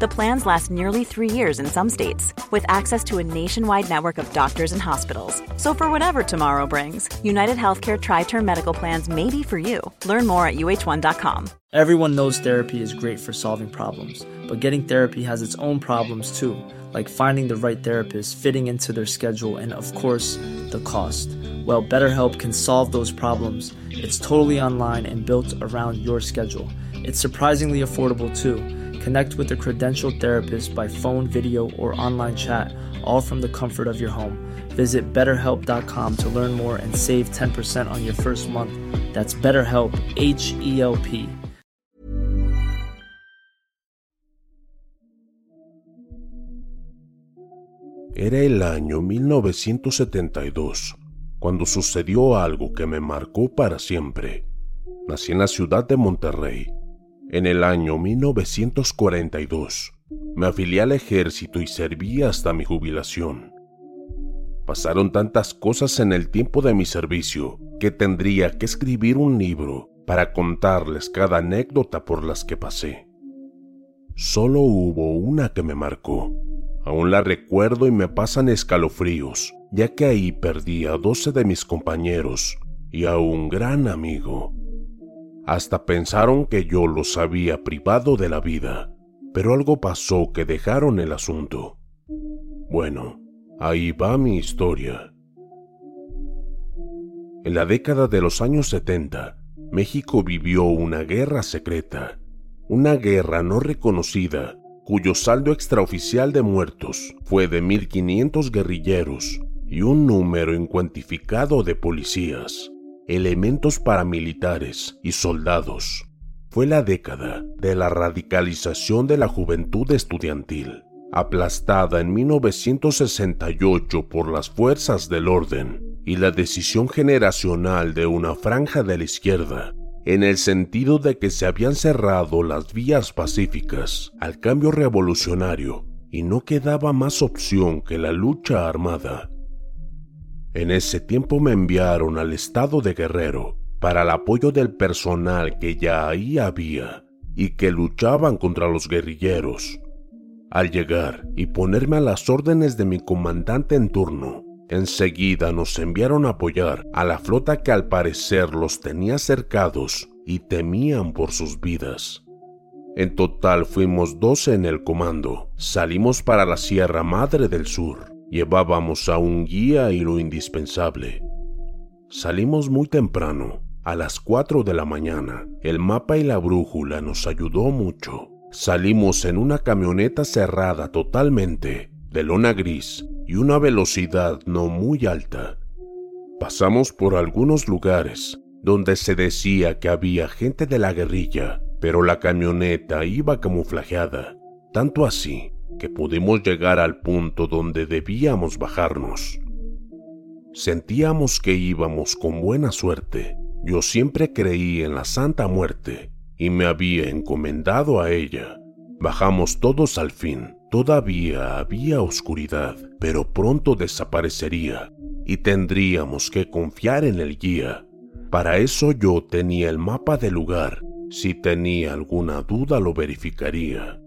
The plans last nearly three years in some states, with access to a nationwide network of doctors and hospitals. So, for whatever tomorrow brings, United Healthcare Tri Term Medical Plans may be for you. Learn more at uh1.com. Everyone knows therapy is great for solving problems, but getting therapy has its own problems too, like finding the right therapist, fitting into their schedule, and of course, the cost. Well, BetterHelp can solve those problems. It's totally online and built around your schedule. It's surprisingly affordable too. Connect with a credentialed therapist by phone, video, or online chat, all from the comfort of your home. Visit betterhelp.com to learn more and save 10% on your first month. That's BetterHelp, H E L P. Era el año 1972 cuando sucedió algo que me marcó para siempre. Nací en la ciudad de Monterrey. En el año 1942 me afilié al ejército y serví hasta mi jubilación. Pasaron tantas cosas en el tiempo de mi servicio que tendría que escribir un libro para contarles cada anécdota por las que pasé. Solo hubo una que me marcó. Aún la recuerdo y me pasan escalofríos ya que ahí perdí a doce de mis compañeros y a un gran amigo. Hasta pensaron que yo los había privado de la vida, pero algo pasó que dejaron el asunto. Bueno, ahí va mi historia. En la década de los años 70, México vivió una guerra secreta, una guerra no reconocida, cuyo saldo extraoficial de muertos fue de 1.500 guerrilleros y un número incuantificado de policías, elementos paramilitares y soldados. Fue la década de la radicalización de la juventud estudiantil, aplastada en 1968 por las fuerzas del orden y la decisión generacional de una franja de la izquierda, en el sentido de que se habían cerrado las vías pacíficas al cambio revolucionario y no quedaba más opción que la lucha armada en ese tiempo me enviaron al estado de Guerrero para el apoyo del personal que ya ahí había y que luchaban contra los guerrilleros. Al llegar y ponerme a las órdenes de mi comandante en turno, enseguida nos enviaron a apoyar a la flota que al parecer los tenía cercados y temían por sus vidas. En total fuimos 12 en el comando. Salimos para la Sierra Madre del Sur Llevábamos a un guía y lo indispensable. Salimos muy temprano, a las 4 de la mañana. El mapa y la brújula nos ayudó mucho. Salimos en una camioneta cerrada totalmente, de lona gris y una velocidad no muy alta. Pasamos por algunos lugares donde se decía que había gente de la guerrilla, pero la camioneta iba camuflajeada, tanto así que pudimos llegar al punto donde debíamos bajarnos. Sentíamos que íbamos con buena suerte. Yo siempre creí en la Santa Muerte y me había encomendado a ella. Bajamos todos al fin. Todavía había oscuridad, pero pronto desaparecería y tendríamos que confiar en el guía. Para eso yo tenía el mapa del lugar. Si tenía alguna duda lo verificaría.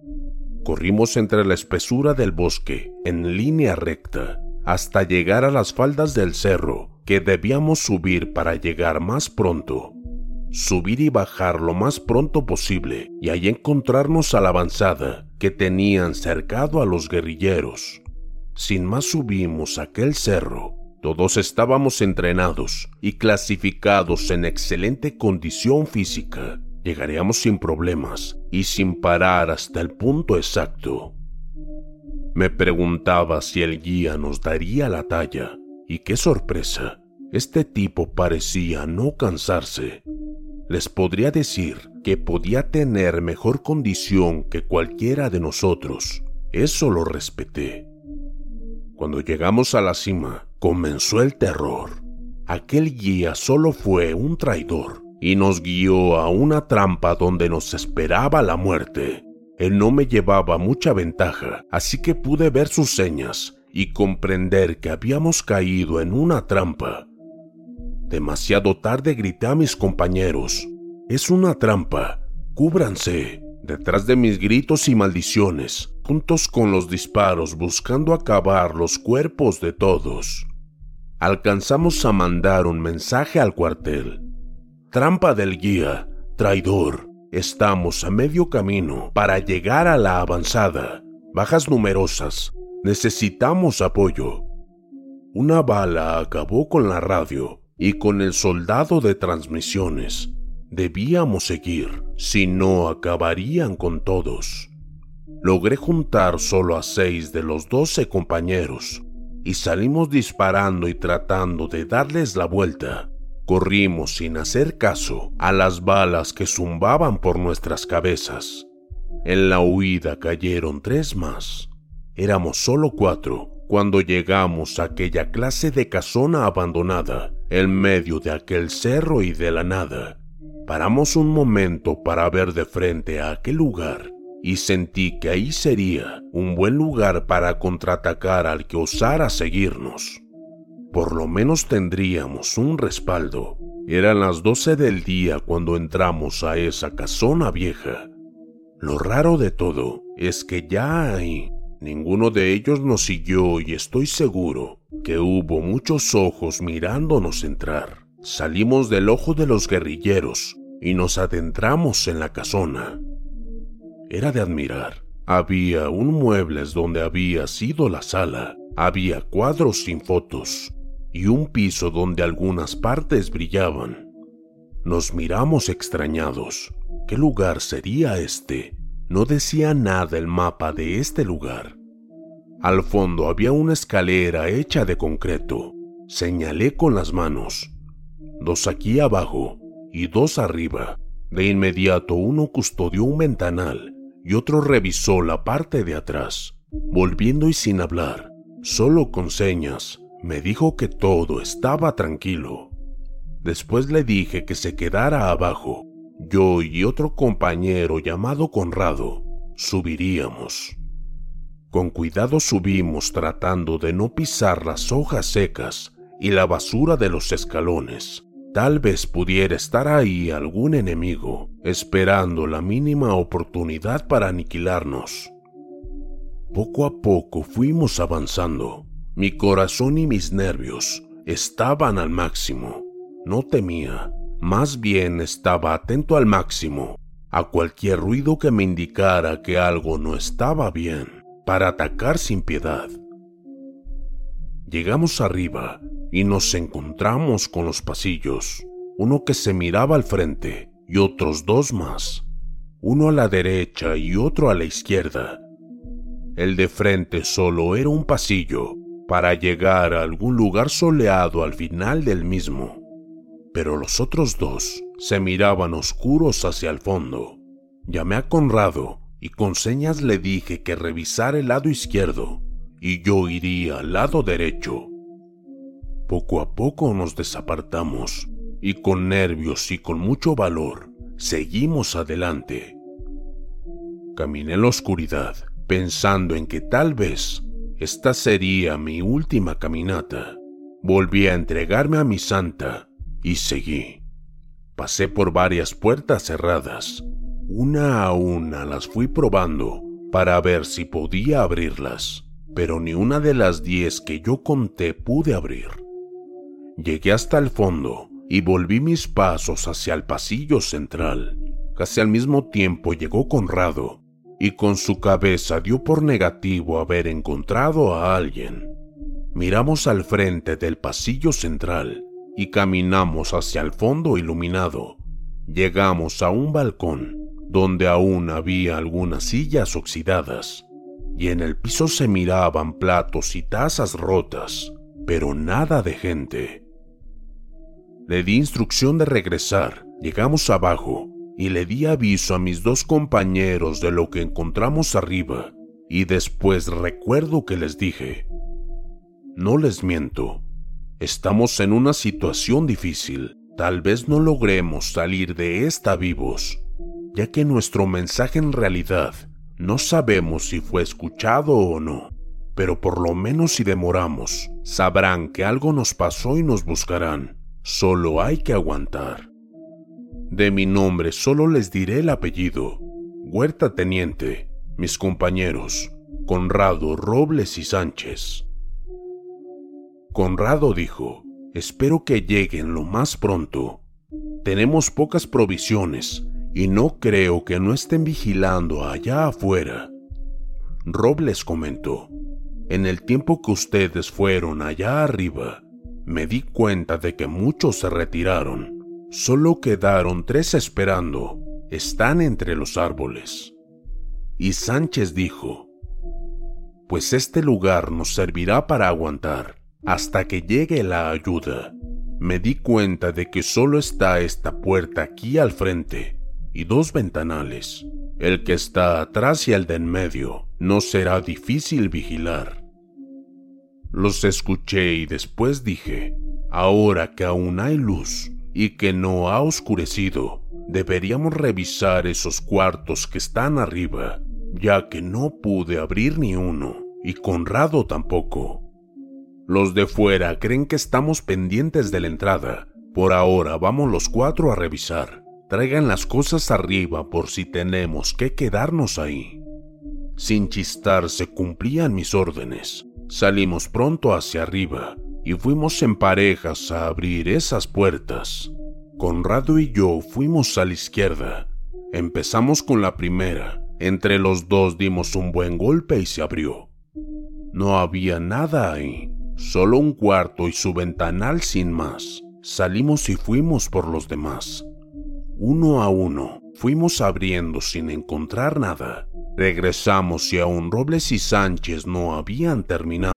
Corrimos entre la espesura del bosque, en línea recta, hasta llegar a las faldas del cerro que debíamos subir para llegar más pronto. Subir y bajar lo más pronto posible y ahí encontrarnos a la avanzada que tenían cercado a los guerrilleros. Sin más subimos aquel cerro. Todos estábamos entrenados y clasificados en excelente condición física llegaríamos sin problemas y sin parar hasta el punto exacto. Me preguntaba si el guía nos daría la talla, y qué sorpresa, este tipo parecía no cansarse. Les podría decir que podía tener mejor condición que cualquiera de nosotros. Eso lo respeté. Cuando llegamos a la cima, comenzó el terror. Aquel guía solo fue un traidor y nos guió a una trampa donde nos esperaba la muerte. Él no me llevaba mucha ventaja, así que pude ver sus señas y comprender que habíamos caído en una trampa. Demasiado tarde grité a mis compañeros, es una trampa, cúbranse. Detrás de mis gritos y maldiciones, juntos con los disparos buscando acabar los cuerpos de todos, alcanzamos a mandar un mensaje al cuartel. Trampa del guía, traidor, estamos a medio camino para llegar a la avanzada. Bajas numerosas, necesitamos apoyo. Una bala acabó con la radio y con el soldado de transmisiones. Debíamos seguir, si no acabarían con todos. Logré juntar solo a seis de los doce compañeros y salimos disparando y tratando de darles la vuelta. Corrimos sin hacer caso a las balas que zumbaban por nuestras cabezas. En la huida cayeron tres más. Éramos solo cuatro cuando llegamos a aquella clase de casona abandonada, en medio de aquel cerro y de la nada. Paramos un momento para ver de frente a aquel lugar y sentí que ahí sería un buen lugar para contraatacar al que osara seguirnos. Por lo menos tendríamos un respaldo. Eran las doce del día cuando entramos a esa casona vieja. Lo raro de todo es que ya ahí ninguno de ellos nos siguió y estoy seguro que hubo muchos ojos mirándonos entrar. Salimos del ojo de los guerrilleros y nos adentramos en la casona. Era de admirar. Había un muebles donde había sido la sala, había cuadros sin fotos y un piso donde algunas partes brillaban. Nos miramos extrañados. ¿Qué lugar sería este? No decía nada el mapa de este lugar. Al fondo había una escalera hecha de concreto. Señalé con las manos dos aquí abajo y dos arriba. De inmediato uno custodió un ventanal y otro revisó la parte de atrás. Volviendo y sin hablar, solo con señas, me dijo que todo estaba tranquilo. Después le dije que se quedara abajo. Yo y otro compañero llamado Conrado subiríamos. Con cuidado subimos tratando de no pisar las hojas secas y la basura de los escalones. Tal vez pudiera estar ahí algún enemigo, esperando la mínima oportunidad para aniquilarnos. Poco a poco fuimos avanzando. Mi corazón y mis nervios estaban al máximo. No temía, más bien estaba atento al máximo a cualquier ruido que me indicara que algo no estaba bien, para atacar sin piedad. Llegamos arriba y nos encontramos con los pasillos, uno que se miraba al frente y otros dos más, uno a la derecha y otro a la izquierda. El de frente solo era un pasillo para llegar a algún lugar soleado al final del mismo, pero los otros dos se miraban oscuros hacia el fondo. Llamé a Conrado y con señas le dije que revisara el lado izquierdo y yo iría al lado derecho. Poco a poco nos desapartamos y con nervios y con mucho valor seguimos adelante. Caminé en la oscuridad pensando en que tal vez esta sería mi última caminata. Volví a entregarme a mi santa y seguí. Pasé por varias puertas cerradas. Una a una las fui probando para ver si podía abrirlas pero ni una de las diez que yo conté pude abrir. Llegué hasta el fondo y volví mis pasos hacia el pasillo central. Casi al mismo tiempo llegó Conrado y con su cabeza dio por negativo haber encontrado a alguien. Miramos al frente del pasillo central y caminamos hacia el fondo iluminado. llegamos a un balcón donde aún había algunas sillas oxidadas y en el piso se miraban platos y tazas rotas, pero nada de gente. Le di instrucción de regresar, llegamos abajo y le di aviso a mis dos compañeros de lo que encontramos arriba y después recuerdo que les dije, no les miento, estamos en una situación difícil, tal vez no logremos salir de esta vivos, ya que nuestro mensaje en realidad no sabemos si fue escuchado o no, pero por lo menos si demoramos, sabrán que algo nos pasó y nos buscarán. Solo hay que aguantar. De mi nombre solo les diré el apellido. Huerta Teniente, mis compañeros, Conrado Robles y Sánchez. Conrado dijo, espero que lleguen lo más pronto. Tenemos pocas provisiones y no creo que no estén vigilando allá afuera. Robles comentó, en el tiempo que ustedes fueron allá arriba, me di cuenta de que muchos se retiraron. Solo quedaron tres esperando. Están entre los árboles. Y Sánchez dijo, pues este lugar nos servirá para aguantar hasta que llegue la ayuda. Me di cuenta de que solo está esta puerta aquí al frente y dos ventanales. El que está atrás y el de en medio no será difícil vigilar. Los escuché y después dije, ahora que aún hay luz y que no ha oscurecido, deberíamos revisar esos cuartos que están arriba, ya que no pude abrir ni uno, y Conrado tampoco. Los de fuera creen que estamos pendientes de la entrada. Por ahora vamos los cuatro a revisar. Traigan las cosas arriba por si tenemos que quedarnos ahí. Sin chistar se cumplían mis órdenes. Salimos pronto hacia arriba y fuimos en parejas a abrir esas puertas. Conrado y yo fuimos a la izquierda. Empezamos con la primera. Entre los dos dimos un buen golpe y se abrió. No había nada ahí, solo un cuarto y su ventanal sin más. Salimos y fuimos por los demás. Uno a uno, fuimos abriendo sin encontrar nada. Regresamos y aún Robles y Sánchez no habían terminado.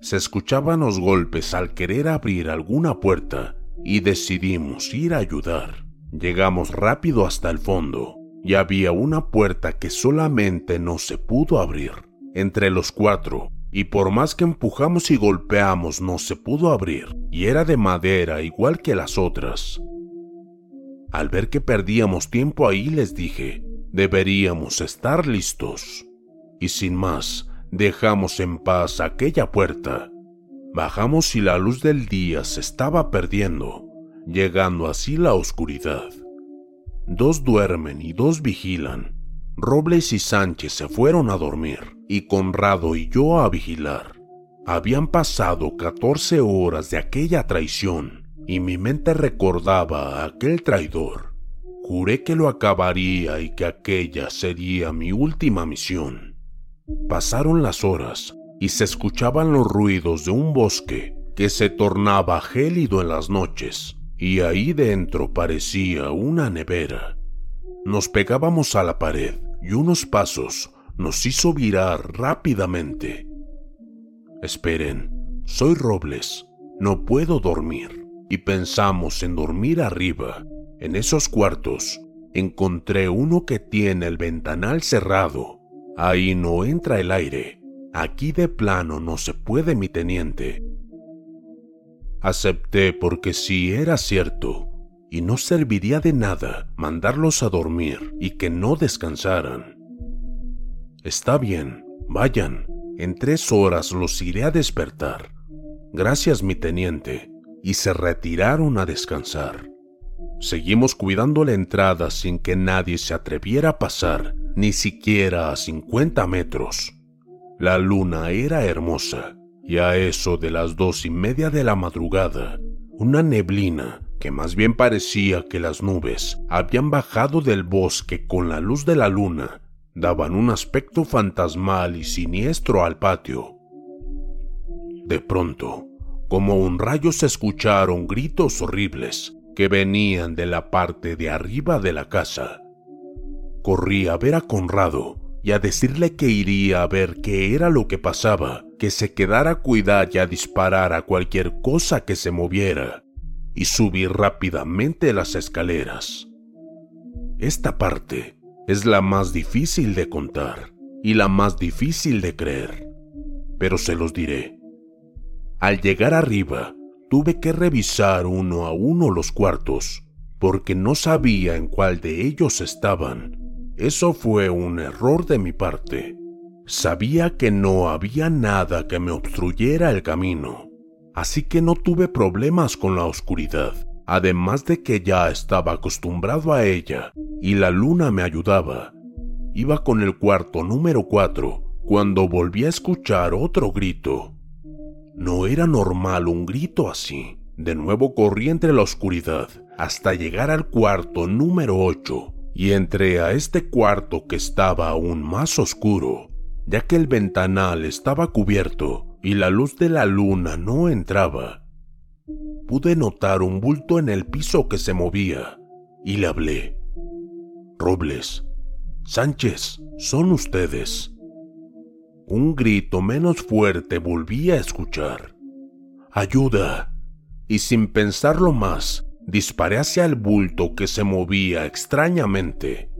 Se escuchaban los golpes al querer abrir alguna puerta y decidimos ir a ayudar. Llegamos rápido hasta el fondo y había una puerta que solamente no se pudo abrir. Entre los cuatro, y por más que empujamos y golpeamos no se pudo abrir, y era de madera igual que las otras. Al ver que perdíamos tiempo ahí les dije, deberíamos estar listos. Y sin más, dejamos en paz aquella puerta. Bajamos y la luz del día se estaba perdiendo, llegando así la oscuridad. Dos duermen y dos vigilan. Robles y Sánchez se fueron a dormir y Conrado y yo a vigilar. Habían pasado 14 horas de aquella traición y mi mente recordaba a aquel traidor. Juré que lo acabaría y que aquella sería mi última misión. Pasaron las horas y se escuchaban los ruidos de un bosque que se tornaba gélido en las noches, y ahí dentro parecía una nevera. Nos pegábamos a la pared y unos pasos nos hizo virar rápidamente. Esperen, soy Robles. no puedo dormir. Y pensamos en dormir arriba. En esos cuartos encontré uno que tiene el ventanal cerrado. Ahí no entra el aire. Aquí de plano no se puede, mi teniente. Acepté porque si era cierto, y no serviría de nada mandarlos a dormir y que no descansaran. Está bien, vayan, en tres horas los iré a despertar. Gracias, mi teniente, y se retiraron a descansar. Seguimos cuidando la entrada sin que nadie se atreviera a pasar, ni siquiera a 50 metros. La luna era hermosa, y a eso de las dos y media de la madrugada, una neblina que más bien parecía que las nubes habían bajado del bosque con la luz de la luna, daban un aspecto fantasmal y siniestro al patio. De pronto, como un rayo se escucharon gritos horribles que venían de la parte de arriba de la casa. Corrí a ver a Conrado y a decirle que iría a ver qué era lo que pasaba, que se quedara a cuidar y a disparar a cualquier cosa que se moviera, y subí rápidamente las escaleras. Esta parte es la más difícil de contar y la más difícil de creer, pero se los diré. Al llegar arriba, tuve que revisar uno a uno los cuartos, porque no sabía en cuál de ellos estaban. Eso fue un error de mi parte. Sabía que no había nada que me obstruyera el camino, así que no tuve problemas con la oscuridad, además de que ya estaba acostumbrado a ella y la luna me ayudaba. Iba con el cuarto número 4 cuando volví a escuchar otro grito. No era normal un grito así. De nuevo corrí entre la oscuridad hasta llegar al cuarto número 8 y entré a este cuarto que estaba aún más oscuro, ya que el ventanal estaba cubierto y la luz de la luna no entraba. Pude notar un bulto en el piso que se movía y le hablé. Robles, Sánchez, son ustedes. Un grito menos fuerte volví a escuchar. ¡Ayuda! Y sin pensarlo más, disparé hacia el bulto que se movía extrañamente.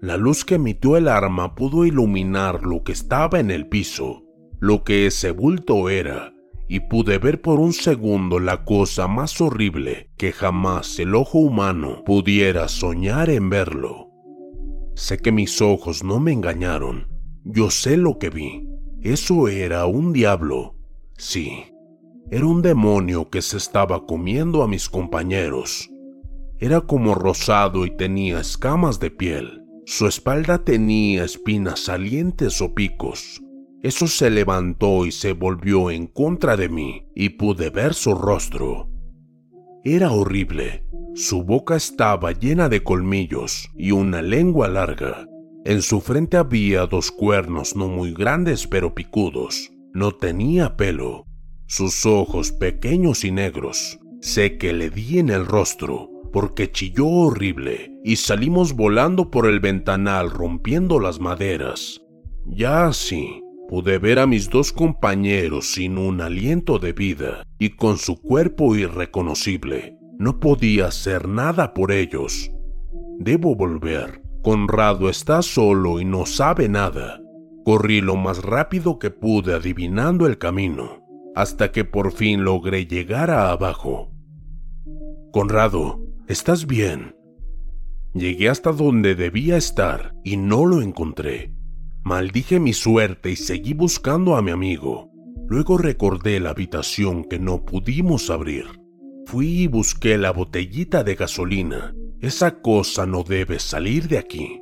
La luz que emitió el arma pudo iluminar lo que estaba en el piso, lo que ese bulto era, y pude ver por un segundo la cosa más horrible que jamás el ojo humano pudiera soñar en verlo. Sé que mis ojos no me engañaron, yo sé lo que vi. Eso era un diablo. Sí, era un demonio que se estaba comiendo a mis compañeros. Era como rosado y tenía escamas de piel. Su espalda tenía espinas salientes o picos. Eso se levantó y se volvió en contra de mí y pude ver su rostro. Era horrible. Su boca estaba llena de colmillos y una lengua larga. En su frente había dos cuernos no muy grandes pero picudos. No tenía pelo. Sus ojos pequeños y negros. Sé que le di en el rostro porque chilló horrible y salimos volando por el ventanal rompiendo las maderas. Ya así, pude ver a mis dos compañeros sin un aliento de vida y con su cuerpo irreconocible. No podía hacer nada por ellos. Debo volver Conrado está solo y no sabe nada. Corrí lo más rápido que pude adivinando el camino, hasta que por fin logré llegar a abajo. Conrado, ¿estás bien? Llegué hasta donde debía estar y no lo encontré. Maldije mi suerte y seguí buscando a mi amigo. Luego recordé la habitación que no pudimos abrir. Fui y busqué la botellita de gasolina esa cosa no debe salir de aquí.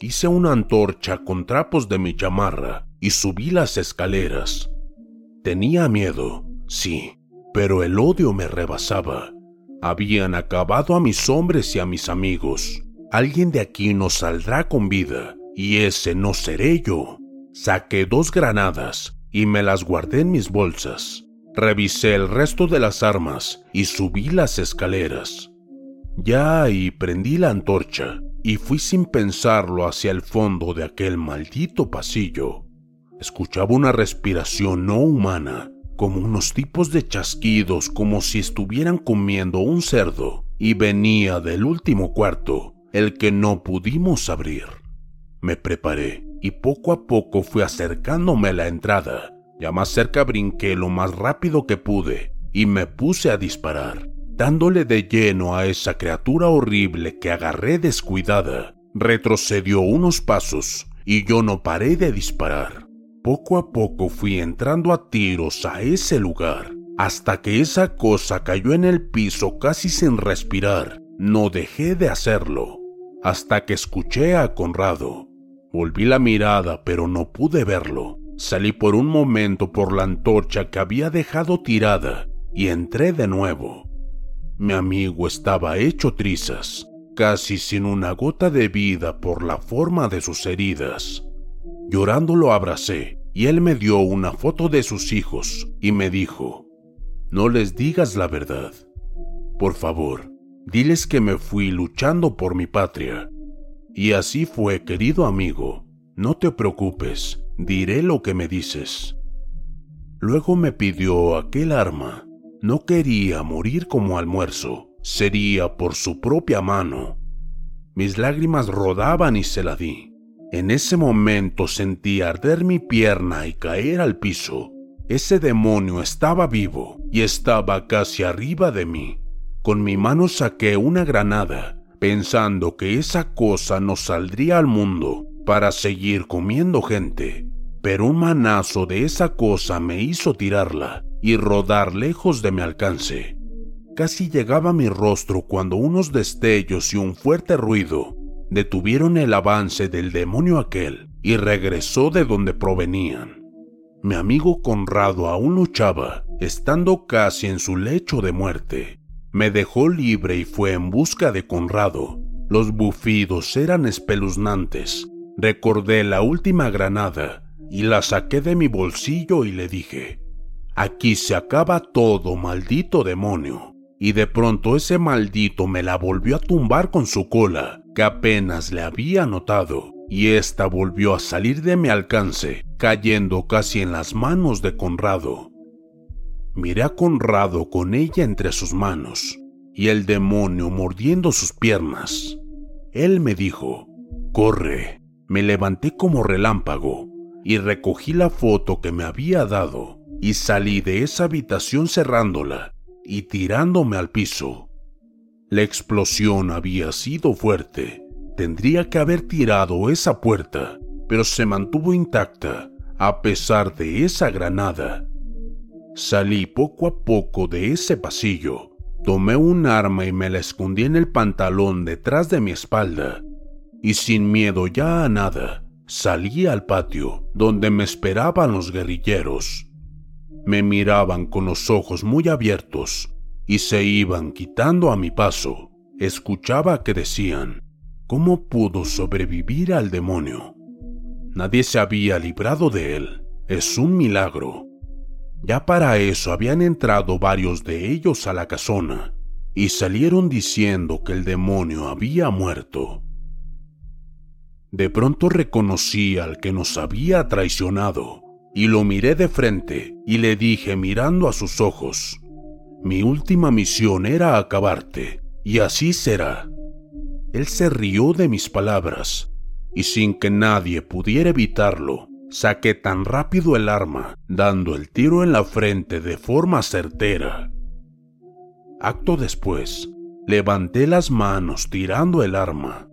Hice una antorcha con trapos de mi chamarra y subí las escaleras. Tenía miedo, sí, pero el odio me rebasaba. Habían acabado a mis hombres y a mis amigos. Alguien de aquí no saldrá con vida, y ese no seré yo. Saqué dos granadas y me las guardé en mis bolsas. Revisé el resto de las armas y subí las escaleras. Ya ahí prendí la antorcha y fui sin pensarlo hacia el fondo de aquel maldito pasillo. Escuchaba una respiración no humana, como unos tipos de chasquidos como si estuvieran comiendo un cerdo, y venía del último cuarto, el que no pudimos abrir. Me preparé y poco a poco fui acercándome a la entrada. Ya más cerca brinqué lo más rápido que pude y me puse a disparar, dándole de lleno a esa criatura horrible que agarré descuidada. Retrocedió unos pasos y yo no paré de disparar. Poco a poco fui entrando a tiros a ese lugar, hasta que esa cosa cayó en el piso casi sin respirar. No dejé de hacerlo, hasta que escuché a Conrado. Volví la mirada, pero no pude verlo. Salí por un momento por la antorcha que había dejado tirada y entré de nuevo. Mi amigo estaba hecho trizas, casi sin una gota de vida por la forma de sus heridas. Llorando lo abracé y él me dio una foto de sus hijos y me dijo, no les digas la verdad. Por favor, diles que me fui luchando por mi patria. Y así fue, querido amigo. No te preocupes, diré lo que me dices. Luego me pidió aquel arma. No quería morir como almuerzo, sería por su propia mano. Mis lágrimas rodaban y se la di. En ese momento sentí arder mi pierna y caer al piso. Ese demonio estaba vivo y estaba casi arriba de mí. Con mi mano saqué una granada, pensando que esa cosa no saldría al mundo para seguir comiendo gente. Pero un manazo de esa cosa me hizo tirarla y rodar lejos de mi alcance. Casi llegaba a mi rostro cuando unos destellos y un fuerte ruido detuvieron el avance del demonio aquel y regresó de donde provenían. Mi amigo Conrado aún luchaba, estando casi en su lecho de muerte. Me dejó libre y fue en busca de Conrado. Los bufidos eran espeluznantes. Recordé la última granada y la saqué de mi bolsillo y le dije, Aquí se acaba todo, maldito demonio. Y de pronto ese maldito me la volvió a tumbar con su cola, que apenas le había notado, y ésta volvió a salir de mi alcance, cayendo casi en las manos de Conrado. Miré a Conrado con ella entre sus manos, y el demonio mordiendo sus piernas. Él me dijo, Corre. Me levanté como relámpago y recogí la foto que me había dado y salí de esa habitación cerrándola y tirándome al piso. La explosión había sido fuerte. Tendría que haber tirado esa puerta, pero se mantuvo intacta a pesar de esa granada. Salí poco a poco de ese pasillo, tomé un arma y me la escondí en el pantalón detrás de mi espalda, y sin miedo ya a nada, salí al patio, donde me esperaban los guerrilleros. Me miraban con los ojos muy abiertos y se iban quitando a mi paso. Escuchaba que decían, ¿cómo pudo sobrevivir al demonio? Nadie se había librado de él. Es un milagro. Ya para eso habían entrado varios de ellos a la casona y salieron diciendo que el demonio había muerto. De pronto reconocí al que nos había traicionado y lo miré de frente y le dije mirando a sus ojos, mi última misión era acabarte, y así será. Él se rió de mis palabras, y sin que nadie pudiera evitarlo, saqué tan rápido el arma, dando el tiro en la frente de forma certera. Acto después, levanté las manos tirando el arma.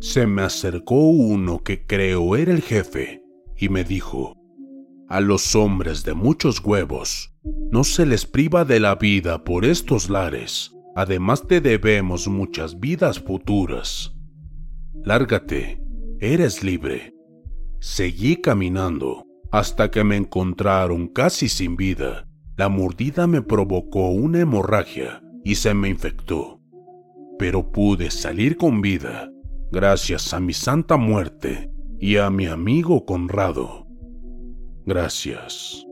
Se me acercó uno que creo era el jefe, y me dijo, a los hombres de muchos huevos no se les priva de la vida por estos lares. Además te debemos muchas vidas futuras. Lárgate, eres libre. Seguí caminando hasta que me encontraron casi sin vida. La mordida me provocó una hemorragia y se me infectó. Pero pude salir con vida gracias a mi santa muerte y a mi amigo Conrado. Gracias.